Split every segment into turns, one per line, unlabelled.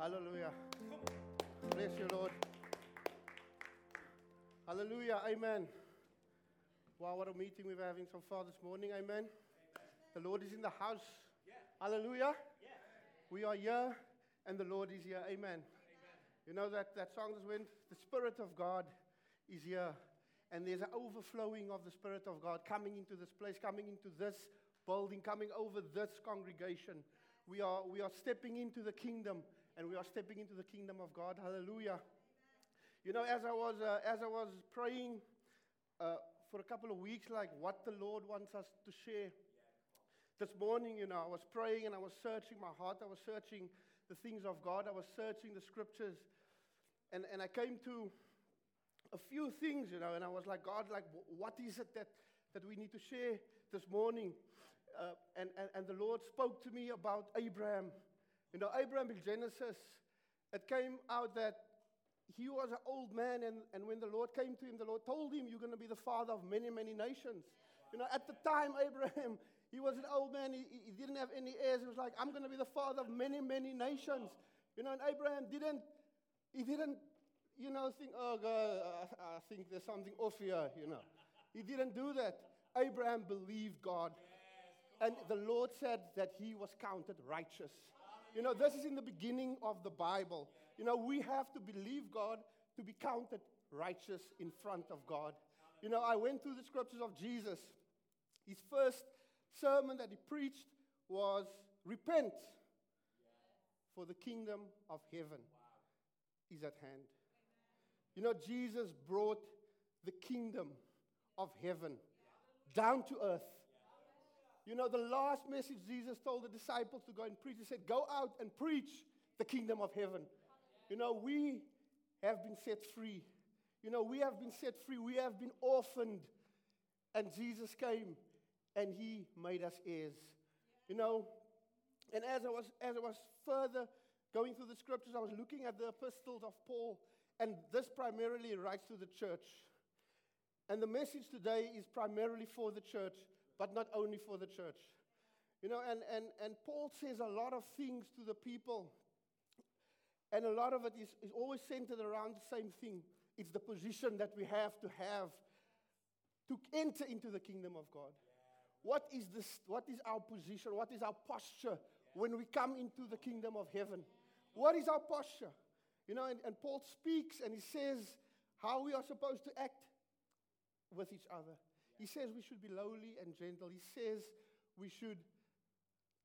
Hallelujah. Bless you, Lord. Hallelujah. Amen. Wow, what a meeting we're having so far this morning. Amen. The Lord is in the house. Hallelujah. We are here and the Lord is here. Amen. You know that, that song just went, The Spirit of God is here. And there's an overflowing of the Spirit of God coming into this place, coming into this building, coming over this congregation. We are, we are stepping into the kingdom and we are stepping into the kingdom of God. Hallelujah. You know, as I was, uh, as I was praying uh, for a couple of weeks, like what the Lord wants us to share. This morning, you know, I was praying and I was searching my heart. I was searching the things of God. I was searching the scriptures. And, and I came to a few things, you know, and I was like, God, like, what is it that, that we need to share this morning? Uh, and, and, and the Lord spoke to me about Abraham. You know, Abraham in Genesis, it came out that he was an old man, and, and when the Lord came to him, the Lord told him, You're going to be the father of many, many nations. You know, at the time, Abraham, he was an old man, he, he didn't have any heirs. He was like, I'm going to be the father of many, many nations. You know, and Abraham didn't, he didn't, you know, think, Oh, God, I, I think there's something off here, you know. He didn't do that. Abraham believed God. And the Lord said that he was counted righteous. You know, this is in the beginning of the Bible. You know, we have to believe God to be counted righteous in front of God. You know, I went through the scriptures of Jesus. His first sermon that he preached was repent, for the kingdom of heaven is at hand. You know, Jesus brought the kingdom of heaven down to earth. You know, the last message Jesus told the disciples to go and preach, he said, Go out and preach the kingdom of heaven. You know, we have been set free. You know, we have been set free. We have been orphaned. And Jesus came and he made us heirs. You know, and as I was as I was further going through the scriptures, I was looking at the epistles of Paul, and this primarily writes to the church. And the message today is primarily for the church, but not only for the church. You know, and, and, and Paul says a lot of things to the people, and a lot of it is, is always centered around the same thing. It's the position that we have to have to enter into the kingdom of God. What is, this, what is our position? What is our posture when we come into the kingdom of heaven? What is our posture? You know, and, and Paul speaks and he says how we are supposed to act with each other. He says we should be lowly and gentle. He says we should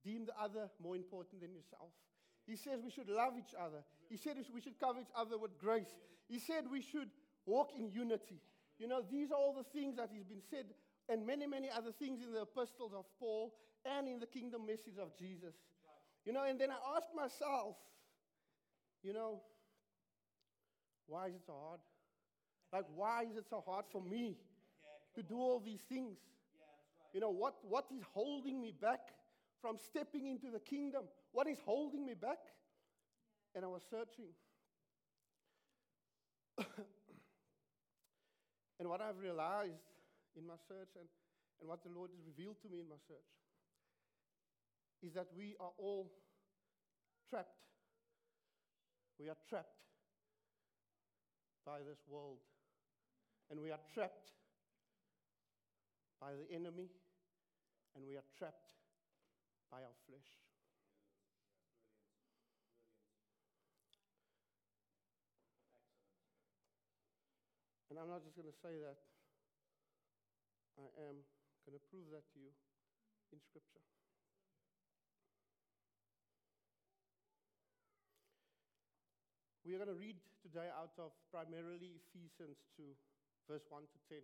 deem the other more important than yourself. He says we should love each other. He said we should cover each other with grace. He said we should walk in unity. You know, these are all the things that he's been said, and many, many other things in the epistles of Paul and in the kingdom message of Jesus. You know, and then I asked myself, you know, why is it so hard? Like, why is it so hard for me to do all these things? You know, what, what is holding me back from stepping into the kingdom? What is holding me back? And I was searching. and what I've realized in my search and, and what the Lord has revealed to me in my search is that we are all trapped. We are trapped by this world. And we are trapped by the enemy. And we are trapped by our flesh. And I'm not just going to say that. I am going to prove that to you in Scripture. We are going to read today out of primarily Ephesians 2, verse 1 to 10.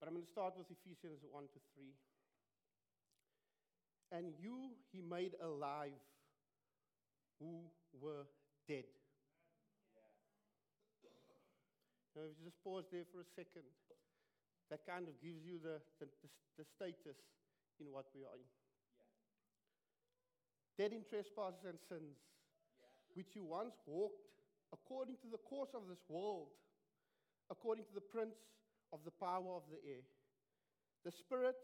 But I'm going to start with Ephesians 1 to 3. And you he made alive who were dead. Now, if you just pause there for a second, that kind of gives you the, the, the, the status in what we are in. Dead in trespasses and sins, which you once walked according to the course of this world, according to the prince of the power of the air, the spirit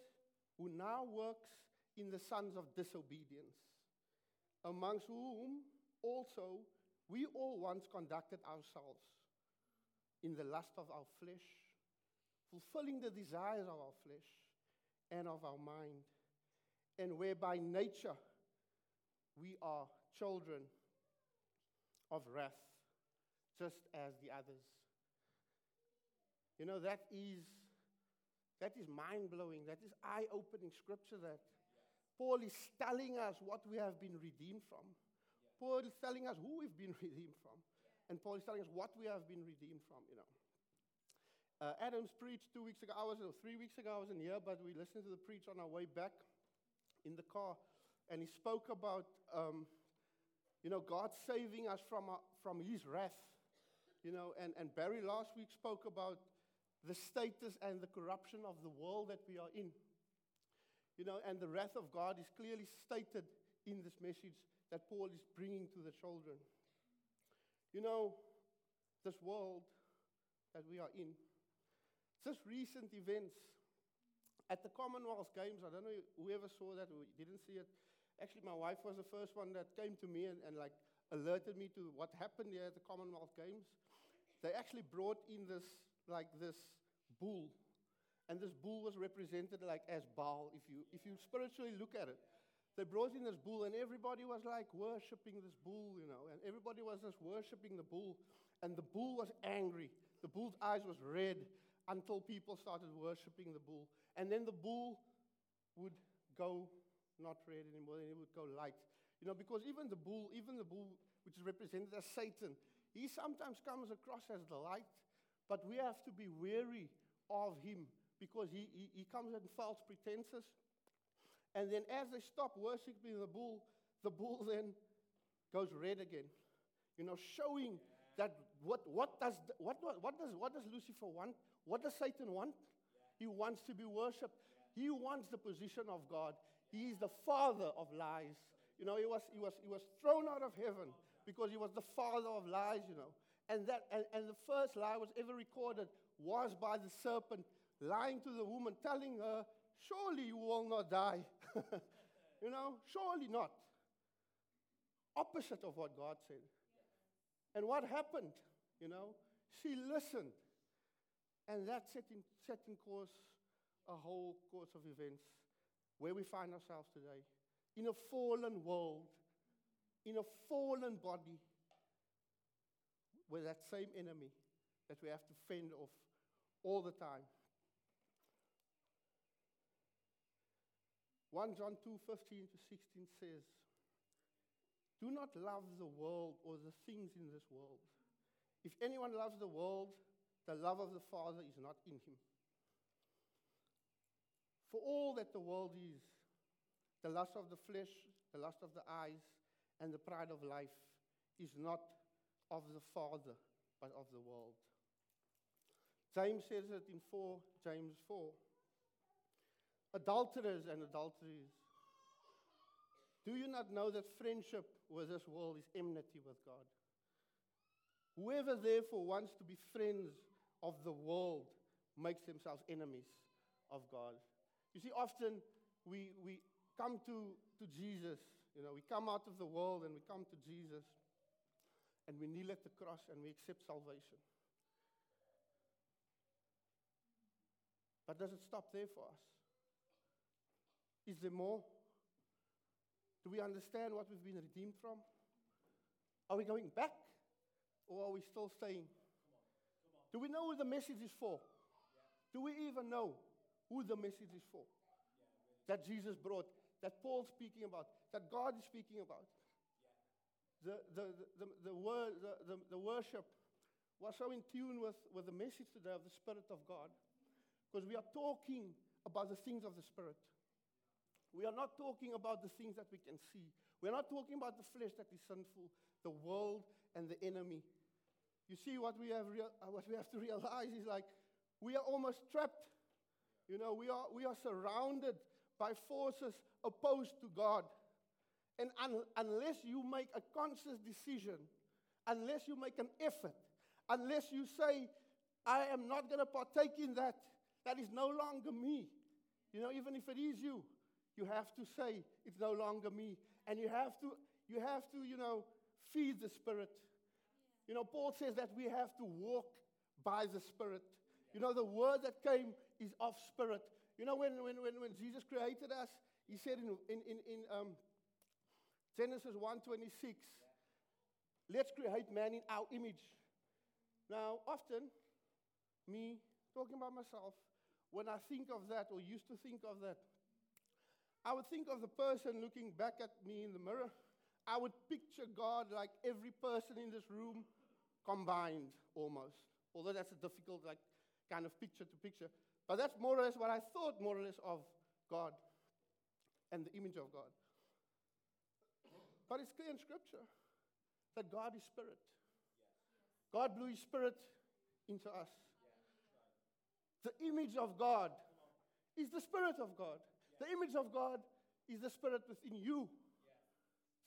who now works in the sons of disobedience, amongst whom also, we all once conducted ourselves in the lust of our flesh, fulfilling the desires of our flesh and of our mind, and where by nature we are children of wrath, just as the others. You know, that is, that is mind blowing. That is eye opening scripture that Paul is telling us what we have been redeemed from. Paul is telling us who we've been redeemed from. And Paul is telling us what we have been redeemed from, you know. Uh, Adams preached two weeks ago. I was, uh, three weeks ago, I wasn't here, but we listened to the preach on our way back in the car. And he spoke about, um, you know, God saving us from, uh, from his wrath. You know, and, and Barry last week spoke about the status and the corruption of the world that we are in. You know, and the wrath of God is clearly stated in this message that Paul is bringing to the children. You know, this world that we are in, just recent events at the Commonwealth Games, I don't know whoever saw that or didn't see it. Actually, my wife was the first one that came to me and, and like alerted me to what happened here at the Commonwealth Games. They actually brought in this, like this bull. And this bull was represented like as Baal, if you, if you spiritually look at it. They brought in this bull, and everybody was like worshiping this bull, you know, and everybody was just worshiping the bull. And the bull was angry. The bull's eyes was red until people started worshiping the bull. And then the bull would go not red anymore, and it would go light. You know, because even the bull, even the bull, which is represented as Satan, he sometimes comes across as the light, but we have to be wary of him because he, he, he comes in false pretenses. And then as they stop worshiping the bull, the bull then goes red again. You know, showing that what, what, does, what, what, does, what does Lucifer want? What does Satan want? He wants to be worshipped. He wants the position of God. He is the father of lies. You know, he was, he was, he was thrown out of heaven because he was the father of lies, you know. And, that, and, and the first lie was ever recorded was by the serpent lying to the woman, telling her, Surely you will not die. you know, surely not. Opposite of what God said. And what happened? You know, she listened. And that set in, set in course a whole course of events where we find ourselves today. In a fallen world, in a fallen body, with that same enemy that we have to fend off all the time. 1 John 2 15 to 16 says, Do not love the world or the things in this world. If anyone loves the world, the love of the Father is not in him. For all that the world is, the lust of the flesh, the lust of the eyes, and the pride of life is not of the Father, but of the world. James says it in 4, James 4 adulterers and adulteries. Do you not know that friendship with this world is enmity with God? Whoever therefore wants to be friends of the world makes themselves enemies of God. You see, often we, we come to, to Jesus, you know, we come out of the world and we come to Jesus and we kneel at the cross and we accept salvation. But does it stop there for us? Is there more? Do we understand what we've been redeemed from? Are we going back? Or are we still staying? Do we know who the message is for? Do we even know who the message is for? That Jesus brought, that Paul's speaking about, that God is speaking about. The, the, the, the, word, the, the, the worship was so in tune with, with the message today of the Spirit of God. Because we are talking about the things of the Spirit. We are not talking about the things that we can see. We're not talking about the flesh that is sinful, the world, and the enemy. You see, what we have, real, uh, what we have to realize is like we are almost trapped. You know, we are, we are surrounded by forces opposed to God. And un- unless you make a conscious decision, unless you make an effort, unless you say, I am not going to partake in that, that is no longer me. You know, even if it is you, you have to say, it's no longer me. And you have to, you have to, you know, feed the Spirit. You know, Paul says that we have to walk by the Spirit. You know, the word that came is of Spirit. You know, when, when, when, when Jesus created us, he said in, in, in, in um, Genesis 1.26, let's create man in our image. Now, often, me, talking about myself, when I think of that, or used to think of that, I would think of the person looking back at me in the mirror. I would picture God like every person in this room combined, almost. Although that's a difficult, like, kind of picture to picture. But that's more or less what I thought, more or less, of God and the image of God. But it's clear in Scripture that God is spirit. God blew his spirit into us. The image of God is the spirit of God. The image of God is the spirit within you.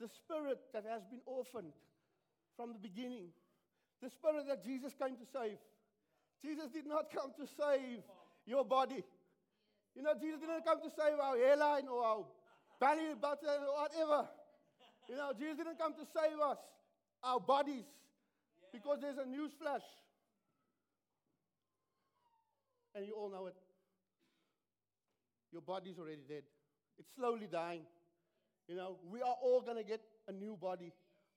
The spirit that has been orphaned from the beginning. The spirit that Jesus came to save. Jesus did not come to save your body. You know, Jesus didn't come to save our hairline or our belly button or whatever. You know, Jesus didn't come to save us, our bodies, because there's a news flash. And you all know it. Your body's already dead. It's slowly dying. You know, we are all going to get a new body.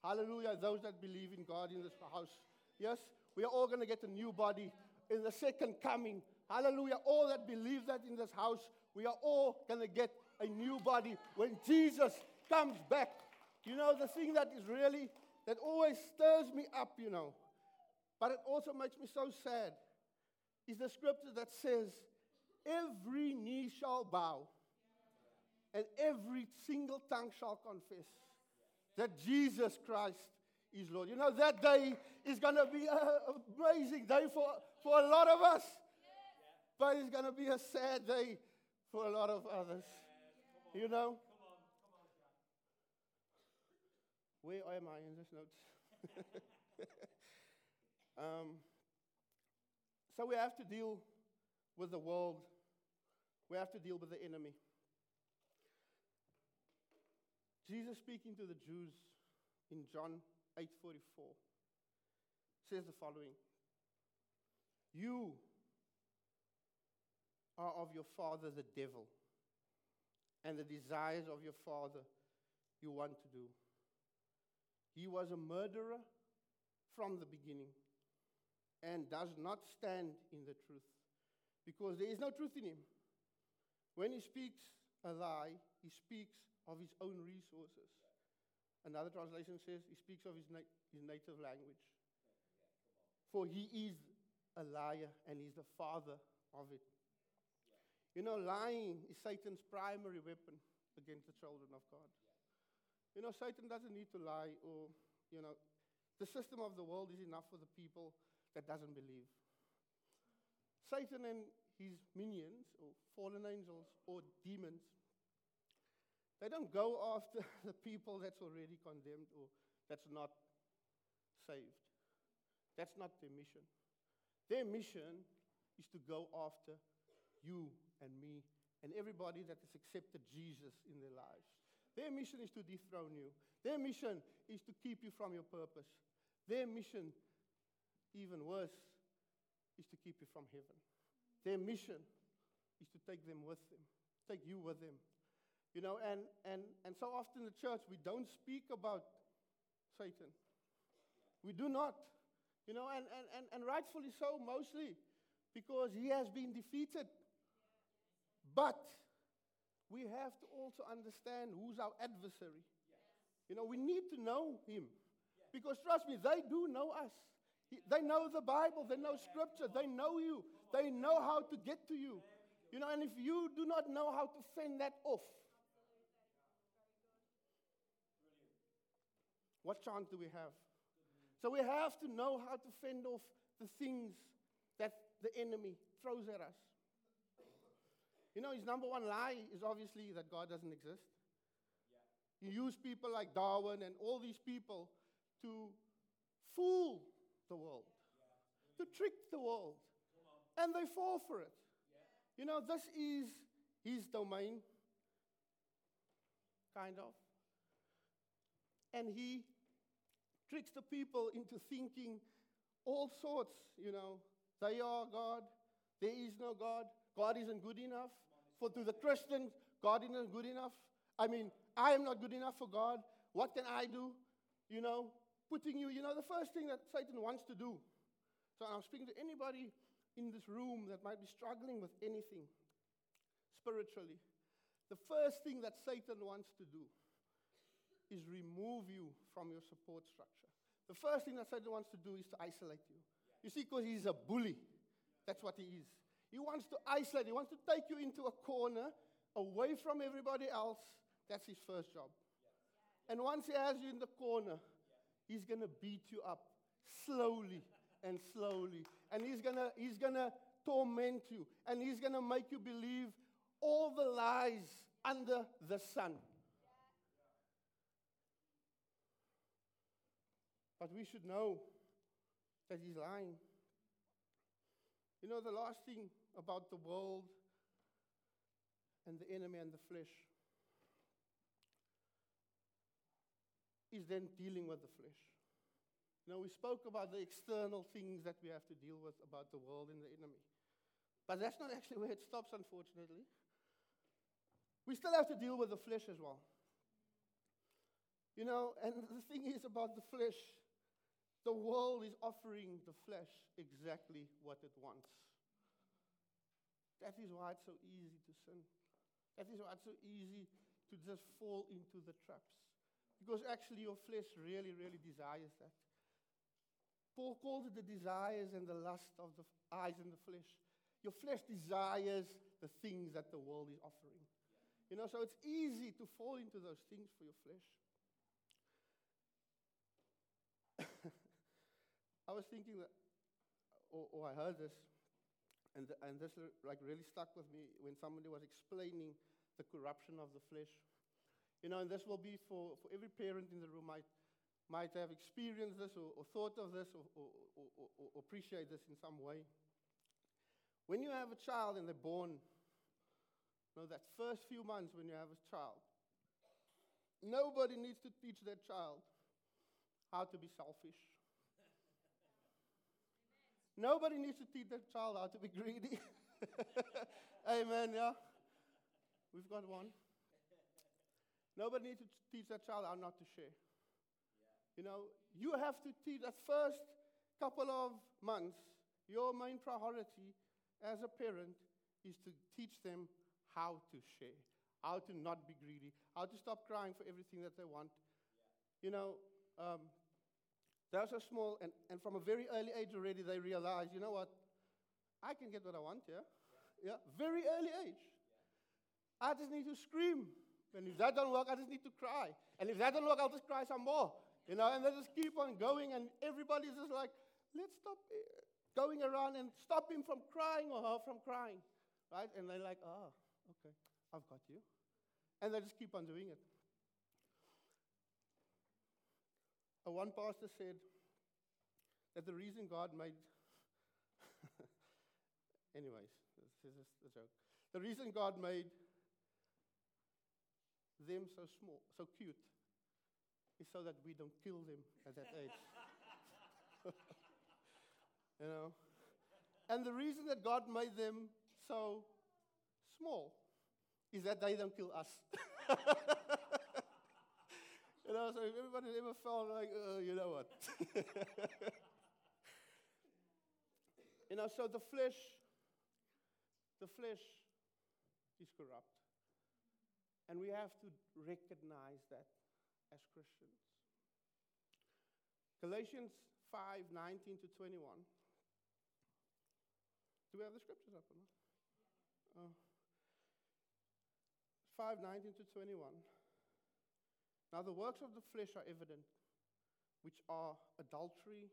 Hallelujah. Those that believe in God in this house. Yes, we are all going to get a new body in the second coming. Hallelujah. All that believe that in this house, we are all going to get a new body when Jesus comes back. You know, the thing that is really, that always stirs me up, you know, but it also makes me so sad, is the scripture that says, every knee shall bow and every single tongue shall confess that Jesus Christ is Lord. You know, that day is going to be an amazing day for, for a lot of us, but it's going to be a sad day for a lot of others. You know? Where am I in this note? um, so we have to deal with the world. We have to deal with the enemy. Jesus speaking to the Jews in John 8:44 says the following: You are of your father the devil, and the desires of your father you want to do. He was a murderer from the beginning and does not stand in the truth because there is no truth in him. When he speaks a lie, he speaks of his own resources. Another translation says he speaks of his, na- his native language. For he is a liar and he's the father of it. You know, lying is Satan's primary weapon against the children of God. You know, Satan doesn't need to lie or, you know, the system of the world is enough for the people that doesn't believe. Satan and his minions or fallen angels or demons they don't go after the people that's already condemned or that's not saved. That's not their mission. Their mission is to go after you and me and everybody that has accepted Jesus in their lives. Their mission is to dethrone you. Their mission is to keep you from your purpose. Their mission, even worse, is to keep you from heaven. Their mission is to take them with them, take you with them. You know, and, and, and so often in the church, we don't speak about Satan. We do not. You know, and, and, and, and rightfully so, mostly, because he has been defeated. But we have to also understand who's our adversary. You know, we need to know him. Because trust me, they do know us. They know the Bible, they know Scripture, they know you, they know how to get to you. You know, and if you do not know how to fend that off, What chance do we have? So we have to know how to fend off the things that the enemy throws at us. You know, his number one lie is obviously that God doesn't exist. You use people like Darwin and all these people to fool the world, to trick the world, and they fall for it. You know, this is his domain, kind of. And he tricks the people into thinking all sorts, you know. They are God. There is no God. God isn't good enough. For to the Christians, God isn't good enough. I mean, I am not good enough for God. What can I do? You know, putting you, you know, the first thing that Satan wants to do. So I'm speaking to anybody in this room that might be struggling with anything spiritually. The first thing that Satan wants to do is remove you from your support structure. The first thing that Satan wants to do is to isolate you. You see, because he's a bully. That's what he is. He wants to isolate, he wants to take you into a corner away from everybody else. That's his first job. And once he has you in the corner, he's going to beat you up slowly and slowly. And he's going to he's going to torment you. And he's going to make you believe all the lies under the sun. But we should know that he's lying. You know, the last thing about the world and the enemy and the flesh is then dealing with the flesh. Now, we spoke about the external things that we have to deal with about the world and the enemy. But that's not actually where it stops, unfortunately. We still have to deal with the flesh as well. You know, and the thing is about the flesh, the world is offering the flesh exactly what it wants. That is why it's so easy to sin. That is why it's so easy to just fall into the traps. Because actually, your flesh really, really desires that. Paul calls it the desires and the lust of the eyes and the flesh. Your flesh desires the things that the world is offering. You know, so it's easy to fall into those things for your flesh. I was thinking that, or, or I heard this, and, and this like really stuck with me when somebody was explaining the corruption of the flesh. You know, and this will be for, for every parent in the room might, might have experienced this or, or thought of this or, or, or, or appreciate this in some way. When you have a child and they're born, you know, that first few months when you have a child, nobody needs to teach that child how to be selfish. Nobody needs to teach that child how to be greedy. Amen, yeah? We've got one. Nobody needs to teach that child how not to share. You know, you have to teach that first couple of months, your main priority as a parent is to teach them how to share, how to not be greedy, how to stop crying for everything that they want. You know, um, they're small, and, and from a very early age already, they realize, you know what? I can get what I want, yeah? Yeah, very early age. I just need to scream. And if that don't work, I just need to cry. And if that don't work, I'll just cry some more. You know, and they just keep on going, and everybody's just like, let's stop eh, going around and stop him from crying or her from crying. Right? And they're like, oh, okay, I've got you. And they just keep on doing it. One pastor said that the reason God made, anyways, this is a joke. The reason God made them so small, so cute, is so that we don't kill them at that age. you know? And the reason that God made them so small is that they don't kill us. you know, so if everybody ever felt like, uh, you know what? you know, so the flesh, the flesh is corrupt. And we have to recognize that as Christians. Galatians 5 19 to 21. Do we have the scriptures up or not? Oh. 5 19 to 21. Now, the works of the flesh are evident, which are adultery,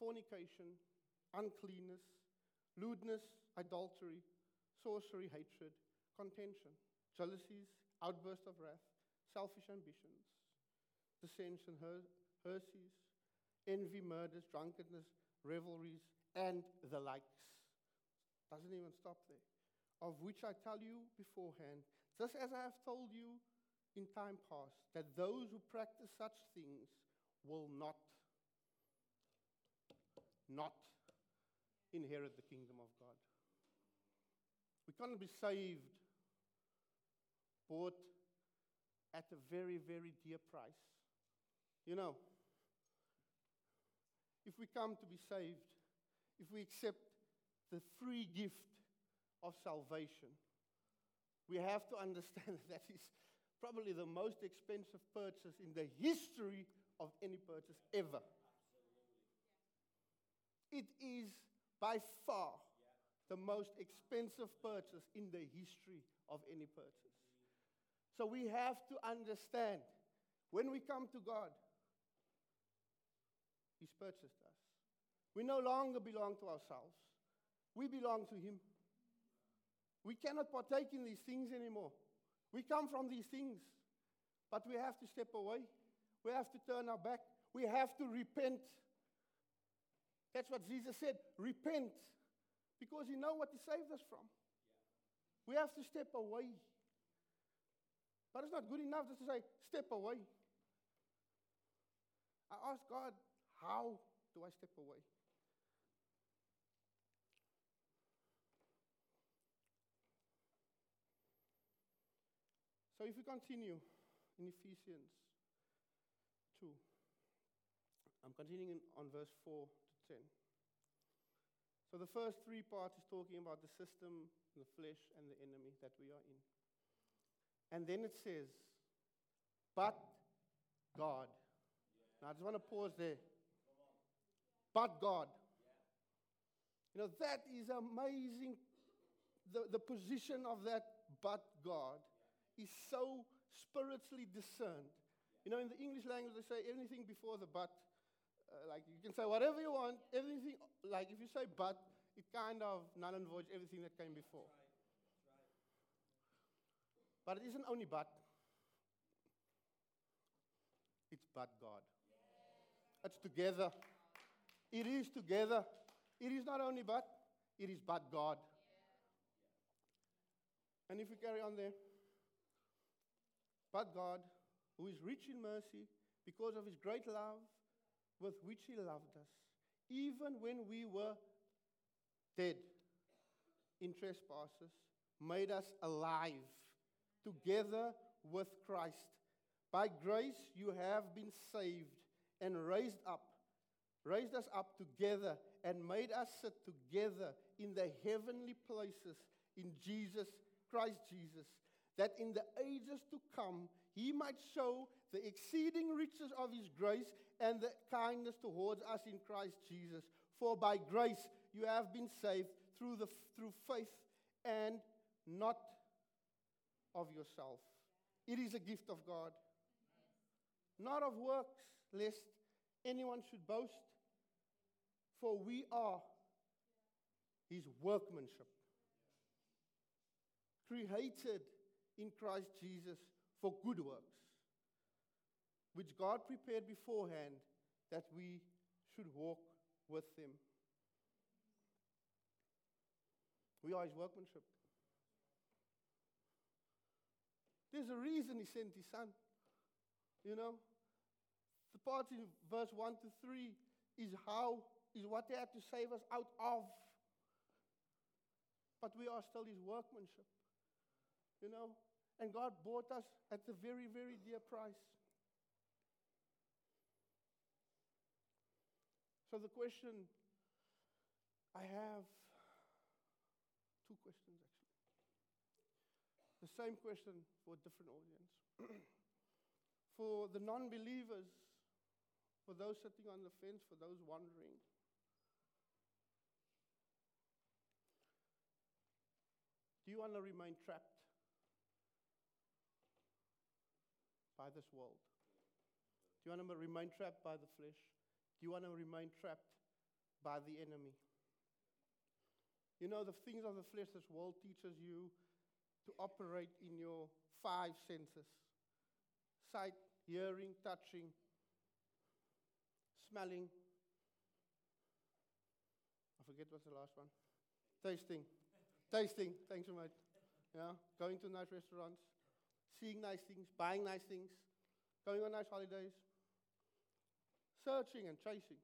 fornication, uncleanness, lewdness, idolatry, sorcery, hatred, contention jealousies, outbursts of wrath, selfish ambitions, dissension, her- heresies, envy, murders, drunkenness, revelries, and the likes. Doesn't even stop there. Of which I tell you beforehand, just as I have told you in time past, that those who practice such things will not not inherit the kingdom of God. We cannot be saved, bought at a very, very dear price. You know, if we come to be saved, if we accept the free gift of salvation, we have to understand that that is probably the most expensive purchase in the history of any purchase ever. It is by far the most expensive purchase in the history of any purchase. So we have to understand when we come to God, He's purchased us. We no longer belong to ourselves, we belong to Him. We cannot partake in these things anymore. We come from these things, but we have to step away. We have to turn our back. We have to repent. That's what Jesus said repent, because you know what He saved us from. We have to step away. But it's not good enough just to say, step away. I ask God, how do I step away? So if we continue in Ephesians 2, I'm continuing on verse 4 to 10. So the first three parts is talking about the system, the flesh, and the enemy that we are in. And then it says, but God. Now I just want to pause there. But God. You know, that is amazing. The, the position of that but God is so spiritually discerned. You know, in the English language, they say anything before the but. Uh, like you can say whatever you want, everything. Like if you say but, it kind of null and voids everything that came before. But it isn't only but. It's but God. It's together. It is together. It is not only but, it is but God. And if we carry on there, but God, who is rich in mercy, because of his great love with which he loved us, even when we were dead in trespasses, made us alive together with Christ. By grace you have been saved and raised up, raised us up together and made us sit together in the heavenly places in Jesus, Christ Jesus that in the ages to come he might show the exceeding riches of his grace and the kindness towards us in Christ Jesus. For by grace you have been saved through, the, through faith and not of yourself. It is a gift of God, not of works, lest anyone should boast. For we are his workmanship, created in Christ Jesus for good works, which God prepared beforehand that we should walk with Him. We are His workmanship. There's a reason He sent His Son. You know? The part in verse 1 to 3 is how, is what they had to save us out of. But we are still His workmanship. You know? And God bought us at a very, very dear price. So the question I have two questions actually. The same question for a different audience. for the non believers, for those sitting on the fence, for those wondering. Do you want to remain trapped by this world? Do you want to remain trapped by the flesh? Do you want to remain trapped by the enemy? You know, the things of the flesh, this world teaches you to operate in your five senses sight, hearing, touching, smelling. I forget what's the last one. Tasting. Tasting. Thanks so much. Yeah, going to nice restaurants seeing nice things, buying nice things, going on nice holidays. searching and chasing.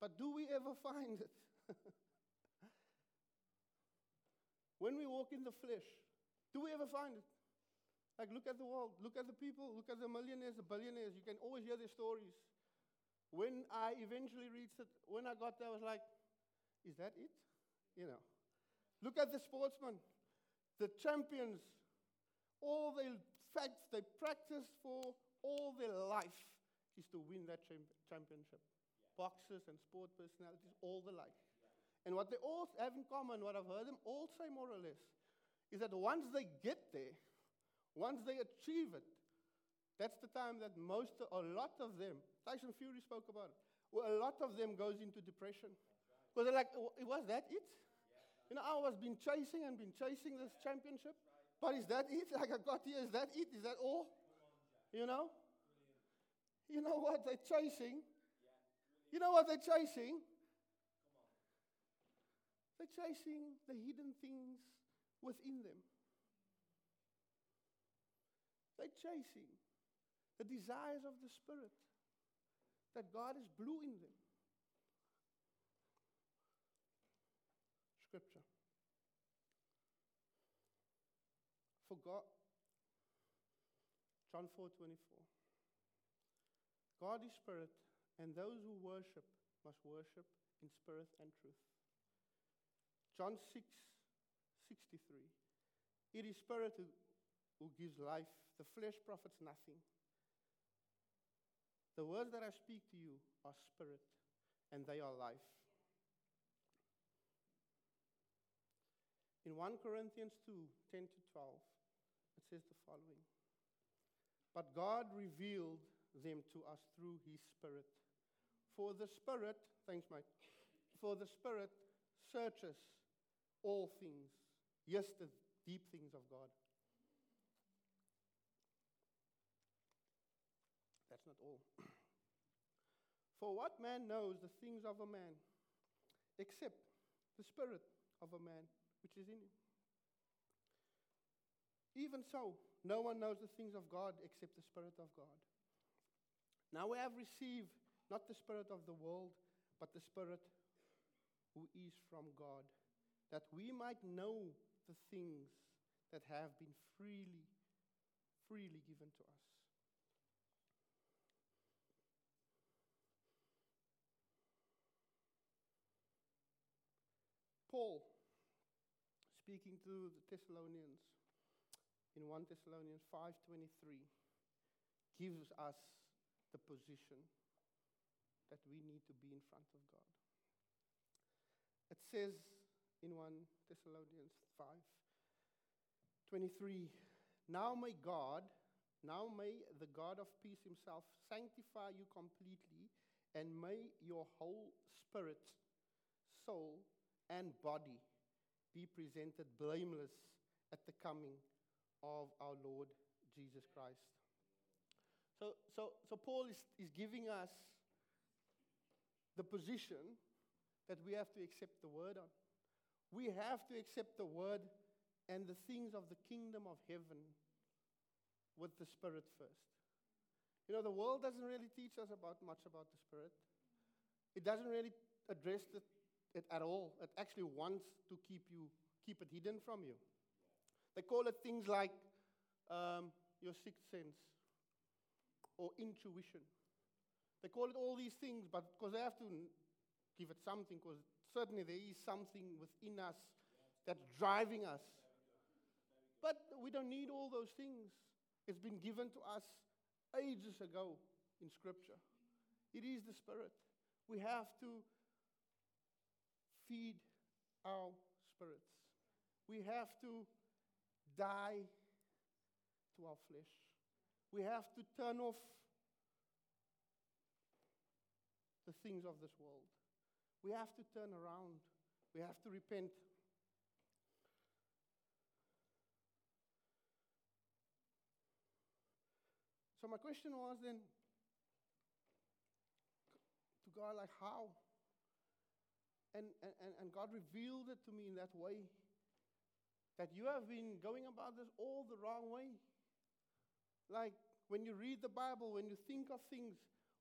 But do we ever find it? when we walk in the flesh, do we ever find it? Like, look at the world, look at the people, look at the millionaires, the billionaires. You can always hear their stories. When I eventually reached it, when I got there, I was like, is that it? You know. Look at the sportsmen, the champions, all the facts they practice for all their life is to win that championship. Boxers and sport personalities, all the life. And what they all have in common, what I've heard them all say more or less, is that once they get there, once they achieve it, that's the time that most, a lot of them, Tyson Fury spoke about it, well, a lot of them goes into depression. Because they're like, was that it? You know, I was been chasing and been chasing this championship. But is that it? Like I got here, is that it? Is that all? You know? You know what they're chasing? You know what they're chasing? They're chasing the hidden things within them. They're chasing the desires of the Spirit that God has blew in them. Scripture. For God, John 4 24. God is spirit, and those who worship must worship in spirit and truth. John 6 63. It is spirit who, who gives life, the flesh profits nothing. The words that I speak to you are spirit, and they are life. In 1 Corinthians 2 10 to 12, it says the following But God revealed them to us through his Spirit. For the Spirit, thanks, Mike, for the Spirit searches all things, yes, the deep things of God. That's not all. For what man knows the things of a man except the spirit of a man which is in him? Even so, no one knows the things of God except the Spirit of God. Now we have received not the Spirit of the world, but the Spirit who is from God, that we might know the things that have been freely, freely given to us. Paul, speaking to the Thessalonians, in 1 Thessalonians 5:23 gives us the position that we need to be in front of God. It says in 1 Thessalonians 5:23, "Now may God, now may the God of peace himself sanctify you completely, and may your whole spirit, soul, and body be presented blameless at the coming of our Lord Jesus Christ. So, so, so Paul is, is giving us the position that we have to accept the word on. We have to accept the word and the things of the kingdom of heaven with the spirit first. You know, the world doesn't really teach us about much about the spirit. It doesn't really address it, it at all. It actually wants to keep you keep it hidden from you. They call it things like um, your sixth sense or intuition. They call it all these things, but because they have to give it something, because certainly there is something within us that's driving us. But we don't need all those things. It's been given to us ages ago in Scripture. It is the Spirit. We have to feed our spirits. We have to die to our flesh. We have to turn off the things of this world. We have to turn around. We have to repent. So, my question was then to God, like, how? And, and, and God revealed it to me in that way that you have been going about this all the wrong way. like when you read the Bible, when you think of things,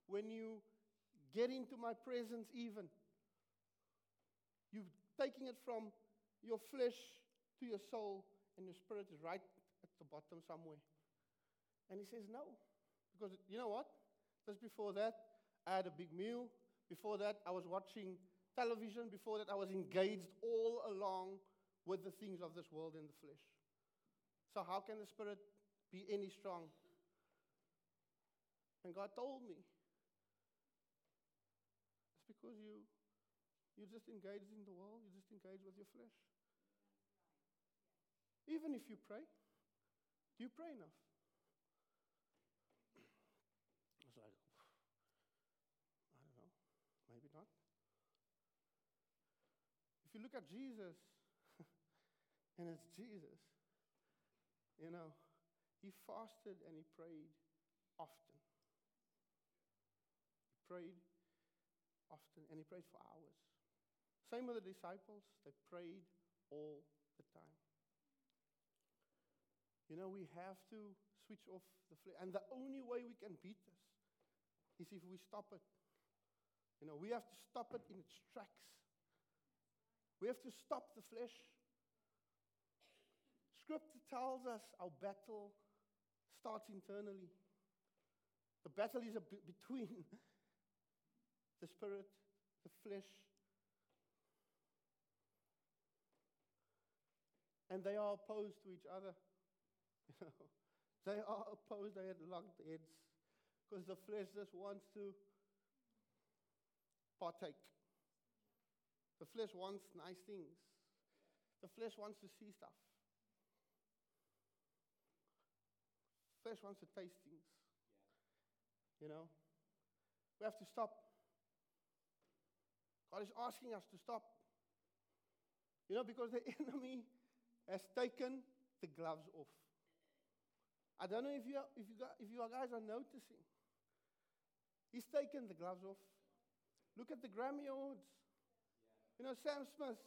when you get into my presence, even, you're taking it from your flesh to your soul, and your spirit is right at the bottom somewhere. And he says, No. Because you know what? Just before that, I had a big meal. Before that, I was watching television. Before that, I was engaged all along with the things of this world in the flesh. So, how can the spirit be any strong? And God told me it's because you, you just engaged in the world, you just engaged with your flesh. Even if you pray, do you pray enough? It's like, I don't know, maybe not. If you look at Jesus, and it's Jesus, you know, he fasted and he prayed often. He prayed often and he prayed for hours. Same with the disciples, they prayed all the time. You know, we have to switch off the flesh. And the only way we can beat this is if we stop it. You know, we have to stop it in its tracks. We have to stop the flesh. Scripture tells us our battle starts internally. The battle is between the spirit, the flesh, and they are opposed to each other. They are opposed. They had locked heads because the flesh just wants to partake. The flesh wants nice things. The flesh wants to see stuff. Flesh wants to taste things. You know, we have to stop. God is asking us to stop. You know, because the enemy has taken the gloves off. I don't know if you, if you, if you guys are noticing. He's taken the gloves off. Look at the Grammy Awards. You know, Sam Smith,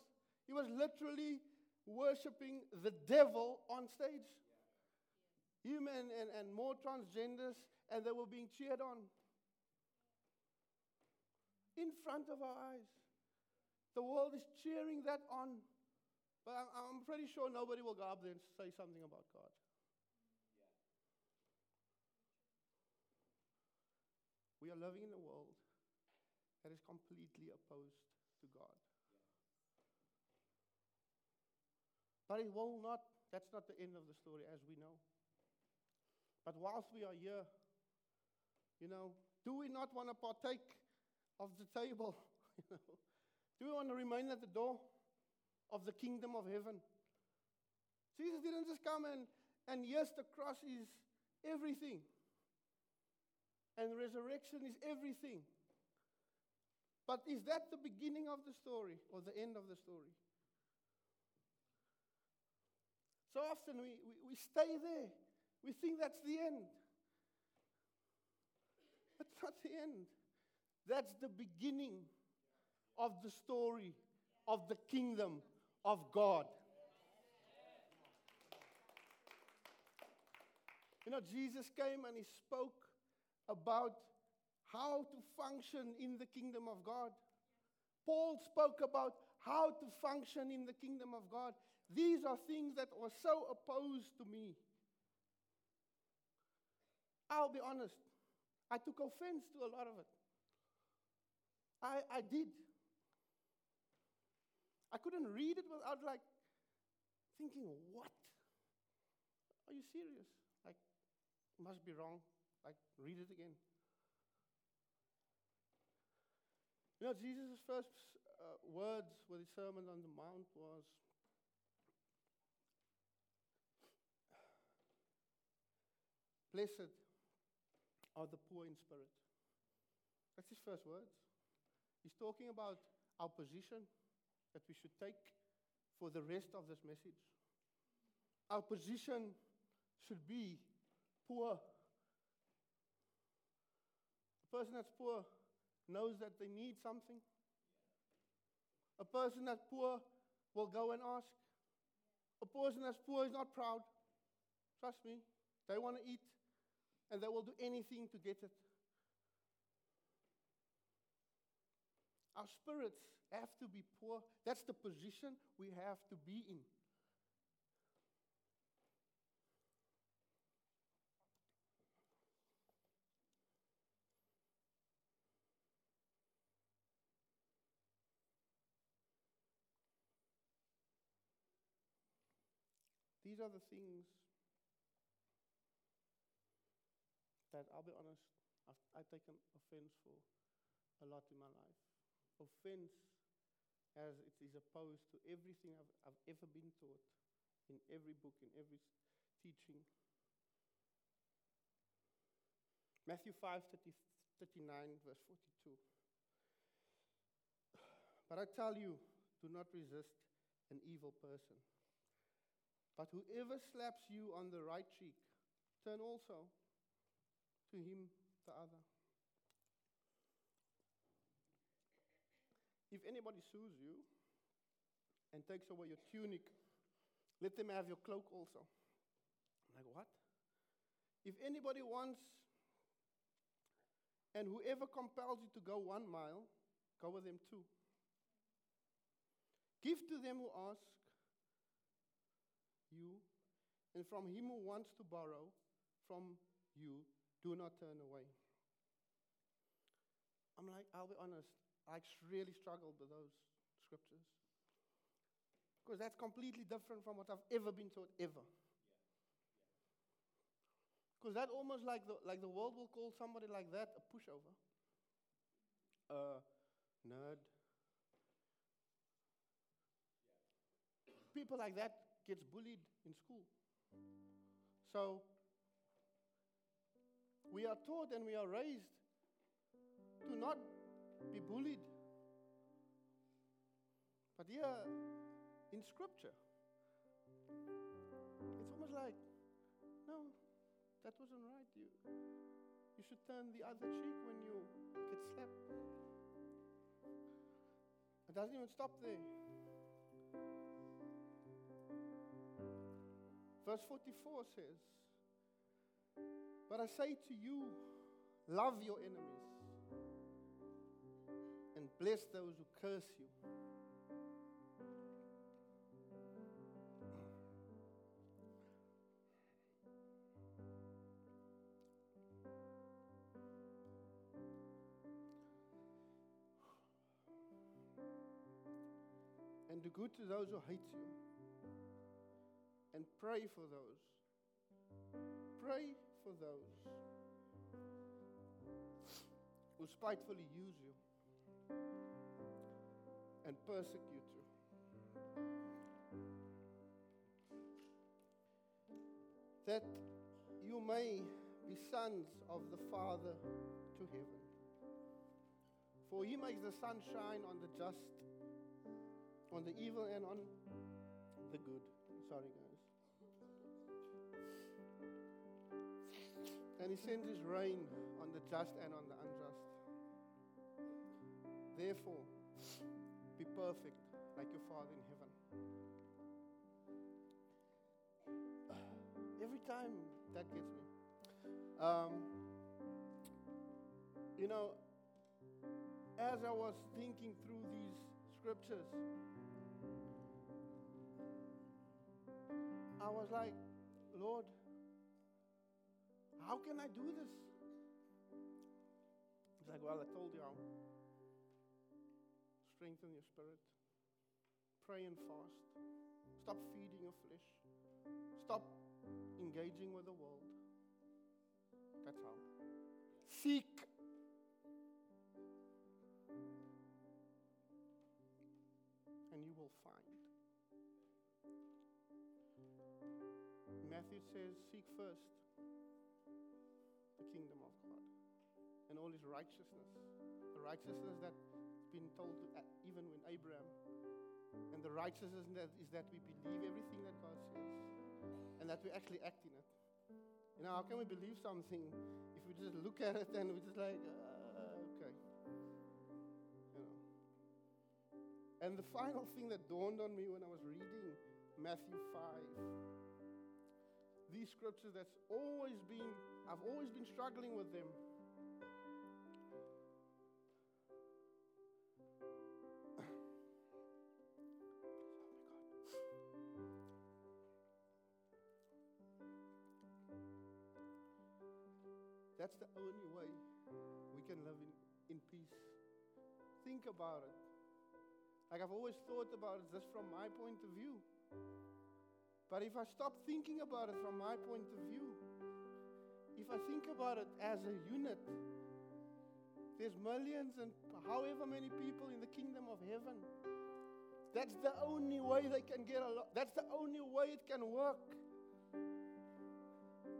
he was literally worshiping the devil on stage. Human and, and more transgenders, and they were being cheered on. In front of our eyes. The world is cheering that on. But I'm, pretty sure nobody will go up there and say something about God. We are living in a world that is completely opposed to God. But it will not, that's not the end of the story as we know. But whilst we are here, you know, do we not want to partake of the table? you know? Do we want to remain at the door of the kingdom of heaven? Jesus didn't just come and, and yes, the cross is everything. And resurrection is everything. But is that the beginning of the story or the end of the story? So often we, we, we stay there. We think that's the end. That's not the end. That's the beginning of the story of the kingdom of God. You know, Jesus came and he spoke about how to function in the kingdom of God. Paul spoke about how to function in the kingdom of God. These are things that were so opposed to me. I'll be honest, I took offense to a lot of it. I, I did. I couldn't read it without like thinking, what? Are you serious? Like, must be wrong. Like, read it again. You know, Jesus' first uh, words with his Sermon on the Mount was, Blessed are the poor in spirit. That's his first words. He's talking about our position that we should take for the rest of this message. Our position should be poor a person that's poor knows that they need something. A person that's poor will go and ask. A person that's poor is not proud. Trust me. They want to eat. and they will do anything to get it. Our spirits have to be poor. That's the position we have to be in. These are the things that I'll be honest, I've, I've taken offense for a lot in my life. Offense as it is opposed to everything I've, I've ever been taught in every book, in every teaching. Matthew 5 30, 39, verse 42. But I tell you, do not resist an evil person. But whoever slaps you on the right cheek, turn also to him the other. If anybody sues you and takes away your tunic, let them have your cloak also. I'm like, what? If anybody wants, and whoever compels you to go one mile, go with them two. Give to them who ask you, and from him who wants to borrow, from you, do not turn away. I'm like, I'll be honest, I really struggled with those scriptures. Because that's completely different from what I've ever been taught, ever. Because that almost like the, like the world will call somebody like that a pushover, a nerd. People like that gets bullied in school. So we are taught and we are raised to not be bullied. But here in Scripture, it's almost like, no, that wasn't right. You, you should turn the other cheek when you get slapped. It doesn't even stop there. Verse 44 says, But I say to you, love your enemies and bless those who curse you. And do good to those who hate you and pray for those. Pray for those who spitefully use you and persecute you. That you may be sons of the Father to heaven. For he makes the sun shine on the just, on the evil, and on the good. Sorry, guys. And he sends his rain on the just and on the unjust. Therefore, be perfect like your Father in heaven. Every time that gets me. Um, you know, as I was thinking through these scriptures, I was like, Lord, how can I do this? He's like, Well, I told you, I'll strengthen your spirit. Pray and fast. Stop feeding your flesh. Stop engaging with the world. That's how. Seek. And you will find. Matthew says, Seek first the kingdom of God and all his righteousness. The righteousness that's been told to, even when Abraham. And the righteousness that is that we believe everything that God says and that we actually act in it. You know, how can we believe something if we just look at it and we just like, uh, okay. You know. And the final thing that dawned on me when I was reading Matthew 5 these scriptures that's always been, I've always been struggling with them. That's the only way we can live in, in peace. Think about it. Like I've always thought about it just from my point of view. But if I stop thinking about it from my point of view, if I think about it as a unit, there's millions and however many people in the kingdom of heaven. That's the only way they can get along. That's the only way it can work.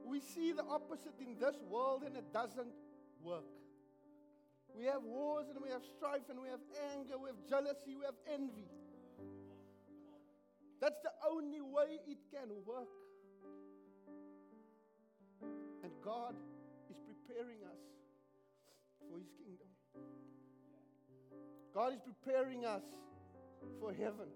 We see the opposite in this world and it doesn't work. We have wars and we have strife and we have anger, we have jealousy, we have envy. That's the only way it can work. And God is preparing us for His kingdom. God is preparing us for heaven.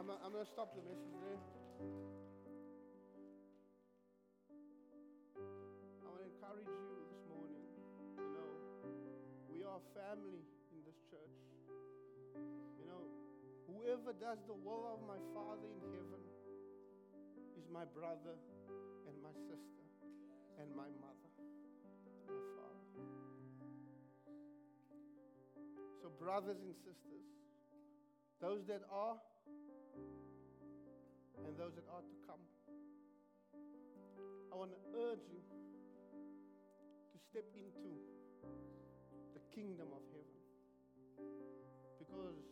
I'm, I'm, I'm going to stop the message there. I want to encourage you this morning. You know, we are family in this church. You know, whoever does the will of my Father in heaven is my brother and my sister and my mother, and my father. So, brothers and sisters, those that are and those that are to come, I want to urge you to step into the kingdom of heaven because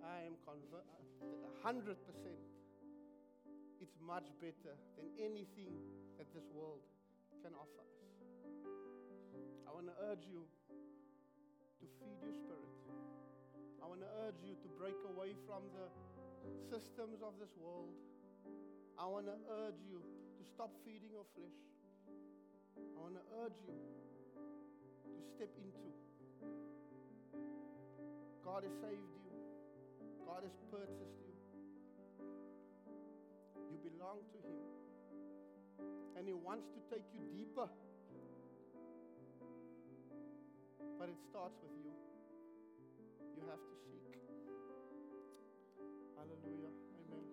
I am convinced, uh, hundred percent, it's much better than anything that this world can offer us. I want to urge you to feed your spirit. I want to urge you to break away from the systems of this world. I want to urge you to stop feeding your flesh. I want to urge you to step into. God has saved you. God has purchased you. You belong to Him. And He wants to take you deeper. But it starts with you. You have to seek. Hallelujah. Amen.